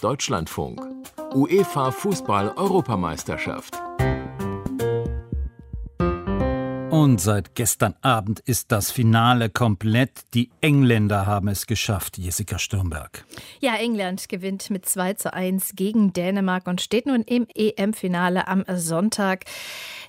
Deutschlandfunk. UEFA Fußball Europameisterschaft. Und seit gestern Abend ist das Finale komplett. Die Engländer haben es geschafft, Jessica Stürnberg. Ja, England gewinnt mit 2 zu 1 gegen Dänemark und steht nun im EM-Finale am Sonntag.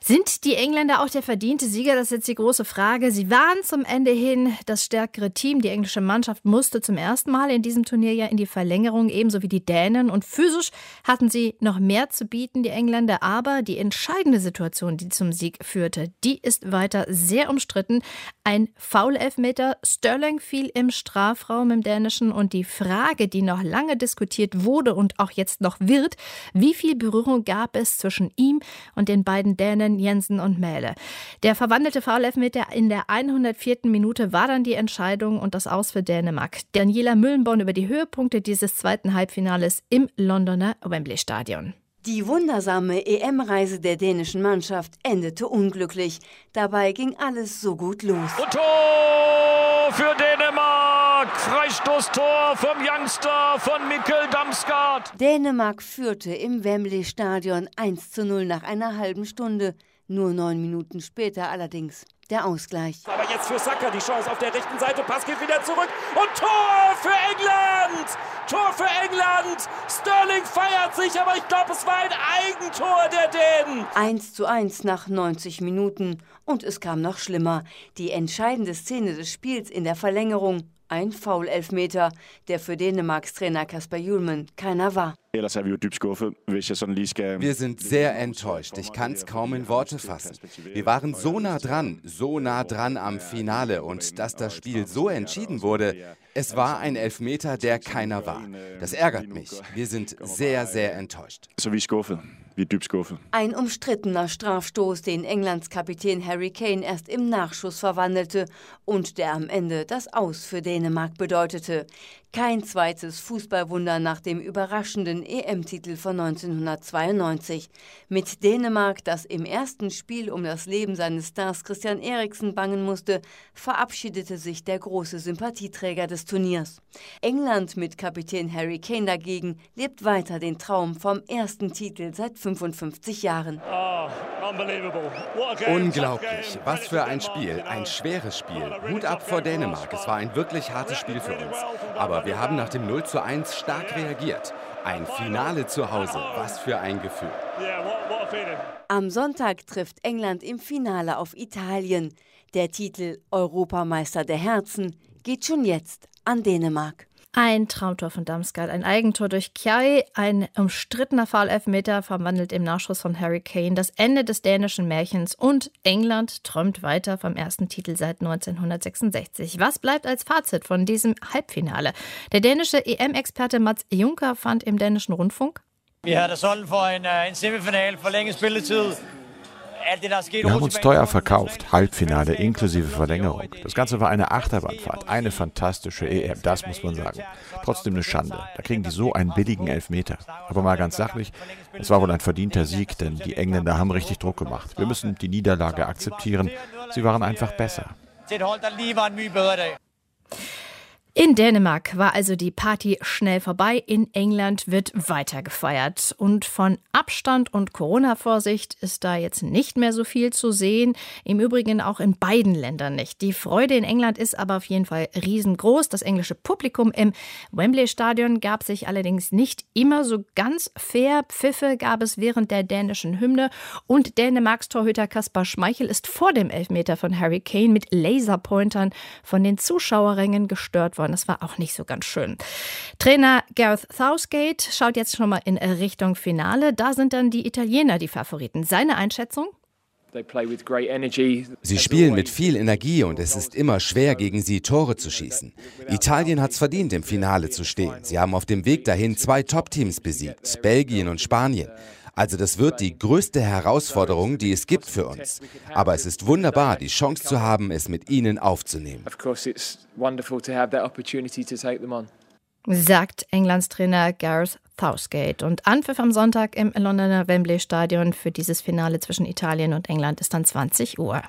Sind die Engländer auch der verdiente Sieger? Das ist jetzt die große Frage. Sie waren zum Ende hin das stärkere Team. Die englische Mannschaft musste zum ersten Mal in diesem Turnier ja in die Verlängerung, ebenso wie die Dänen. Und physisch hatten sie noch mehr zu bieten, die Engländer. Aber die entscheidende Situation, die zum Sieg führte, die ist weiter sehr umstritten. Ein Foul-Elfmeter. Sterling fiel im Strafraum im Dänischen. Und die Frage, die noch lange diskutiert wurde und auch jetzt noch wird, wie viel Berührung gab es zwischen ihm und den beiden Dänen Jensen und Mähle. Der verwandelte Foulelfmeter in der 104. Minute war dann die Entscheidung und das Aus für Dänemark. Daniela Müllenborn über die Höhepunkte dieses zweiten Halbfinales im Londoner Wembley Stadion. Die wundersame EM-Reise der dänischen Mannschaft endete unglücklich. Dabei ging alles so gut los. Und Tor für Dänemark! Freistoßtor vom Youngster von Mikkel Damsgaard. Dänemark führte im Wembley-Stadion 1 zu 0 nach einer halben Stunde. Nur neun Minuten später allerdings der Ausgleich. Aber jetzt für Sacker die Chance auf der rechten Seite. Pass geht wieder zurück. Und Tor für England! Tor für England! Sterling feiert sich, aber ich glaube, es war ein Eigentor der Dänen. 1 zu 1 nach 90 Minuten. Und es kam noch schlimmer. Die entscheidende Szene des Spiels in der Verlängerung. Ein Foul-Elfmeter, der für Dänemarks Trainer Kasper Julman keiner war. Wir sind sehr enttäuscht. Ich kann es kaum in Worte fassen. Wir waren so nah dran, so nah dran am Finale und dass das Spiel so entschieden wurde, es war ein Elfmeter, der keiner war. Das ärgert mich. Wir sind sehr, sehr enttäuscht. Ein umstrittener Strafstoß, den Englands Kapitän Harry Kane erst im Nachschuss verwandelte und der am Ende das Aus für Dänemark bedeutete. Kein zweites Fußballwunder nach dem überraschenden EM-Titel von 1992. Mit Dänemark, das im ersten Spiel um das Leben seines Stars Christian Eriksen bangen musste, verabschiedete sich der große Sympathieträger des Turniers. England mit Kapitän Harry Kane dagegen lebt weiter den Traum vom ersten Titel seit 55 Jahren. Oh, Unglaublich. Was für ein Spiel. Ein schweres Spiel. Hut ab vor Dänemark. Es war ein wirklich hartes Spiel für uns. Aber wir haben nach dem 0 zu 1 stark reagiert. Ein Finale zu Hause. Was für ein Gefühl. Am Sonntag trifft England im Finale auf Italien. Der Titel Europameister der Herzen geht schon jetzt an Dänemark. Ein Traumtor von Damsgaard, ein Eigentor durch Kjai, ein umstrittener Foul-Elfmeter verwandelt im Nachschuss von Harry Kane das Ende des dänischen Märchens und England träumt weiter vom ersten Titel seit 1966. Was bleibt als Fazit von diesem Halbfinale? Der dänische EM-Experte Mats Juncker fand im dänischen Rundfunk. Wir hatten solgt for en, äh, en semifinal, forlænget spilletid. Wir haben uns teuer verkauft, Halbfinale inklusive Verlängerung. Das Ganze war eine Achterbahnfahrt, eine fantastische EM, das muss man sagen. Trotzdem eine Schande. Da kriegen die so einen billigen Elfmeter. Aber mal ganz sachlich, es war wohl ein verdienter Sieg, denn die Engländer haben richtig Druck gemacht. Wir müssen die Niederlage akzeptieren. Sie waren einfach besser. In Dänemark war also die Party schnell vorbei. In England wird weiter gefeiert. Und von Abstand und Corona-Vorsicht ist da jetzt nicht mehr so viel zu sehen. Im Übrigen auch in beiden Ländern nicht. Die Freude in England ist aber auf jeden Fall riesengroß. Das englische Publikum im Wembley-Stadion gab sich allerdings nicht immer so ganz fair. Pfiffe gab es während der dänischen Hymne. Und Dänemarks Torhüter Kaspar Schmeichel ist vor dem Elfmeter von Harry Kane mit Laserpointern von den Zuschauerrängen gestört worden worden. Das war auch nicht so ganz schön. Trainer Gareth Southgate schaut jetzt schon mal in Richtung Finale. Da sind dann die Italiener die Favoriten. Seine Einschätzung? Sie spielen mit viel Energie und es ist immer schwer, gegen sie Tore zu schießen. Italien hat es verdient, im Finale zu stehen. Sie haben auf dem Weg dahin zwei Top-Teams besiegt, Belgien und Spanien. Also das wird die größte Herausforderung, die es gibt für uns. Aber es ist wunderbar, die Chance zu haben, es mit ihnen aufzunehmen. Sagt Englands Trainer Gareth Southgate. Und Anpfiff am Sonntag im Londoner Wembley Stadion für dieses Finale zwischen Italien und England ist dann 20 Uhr.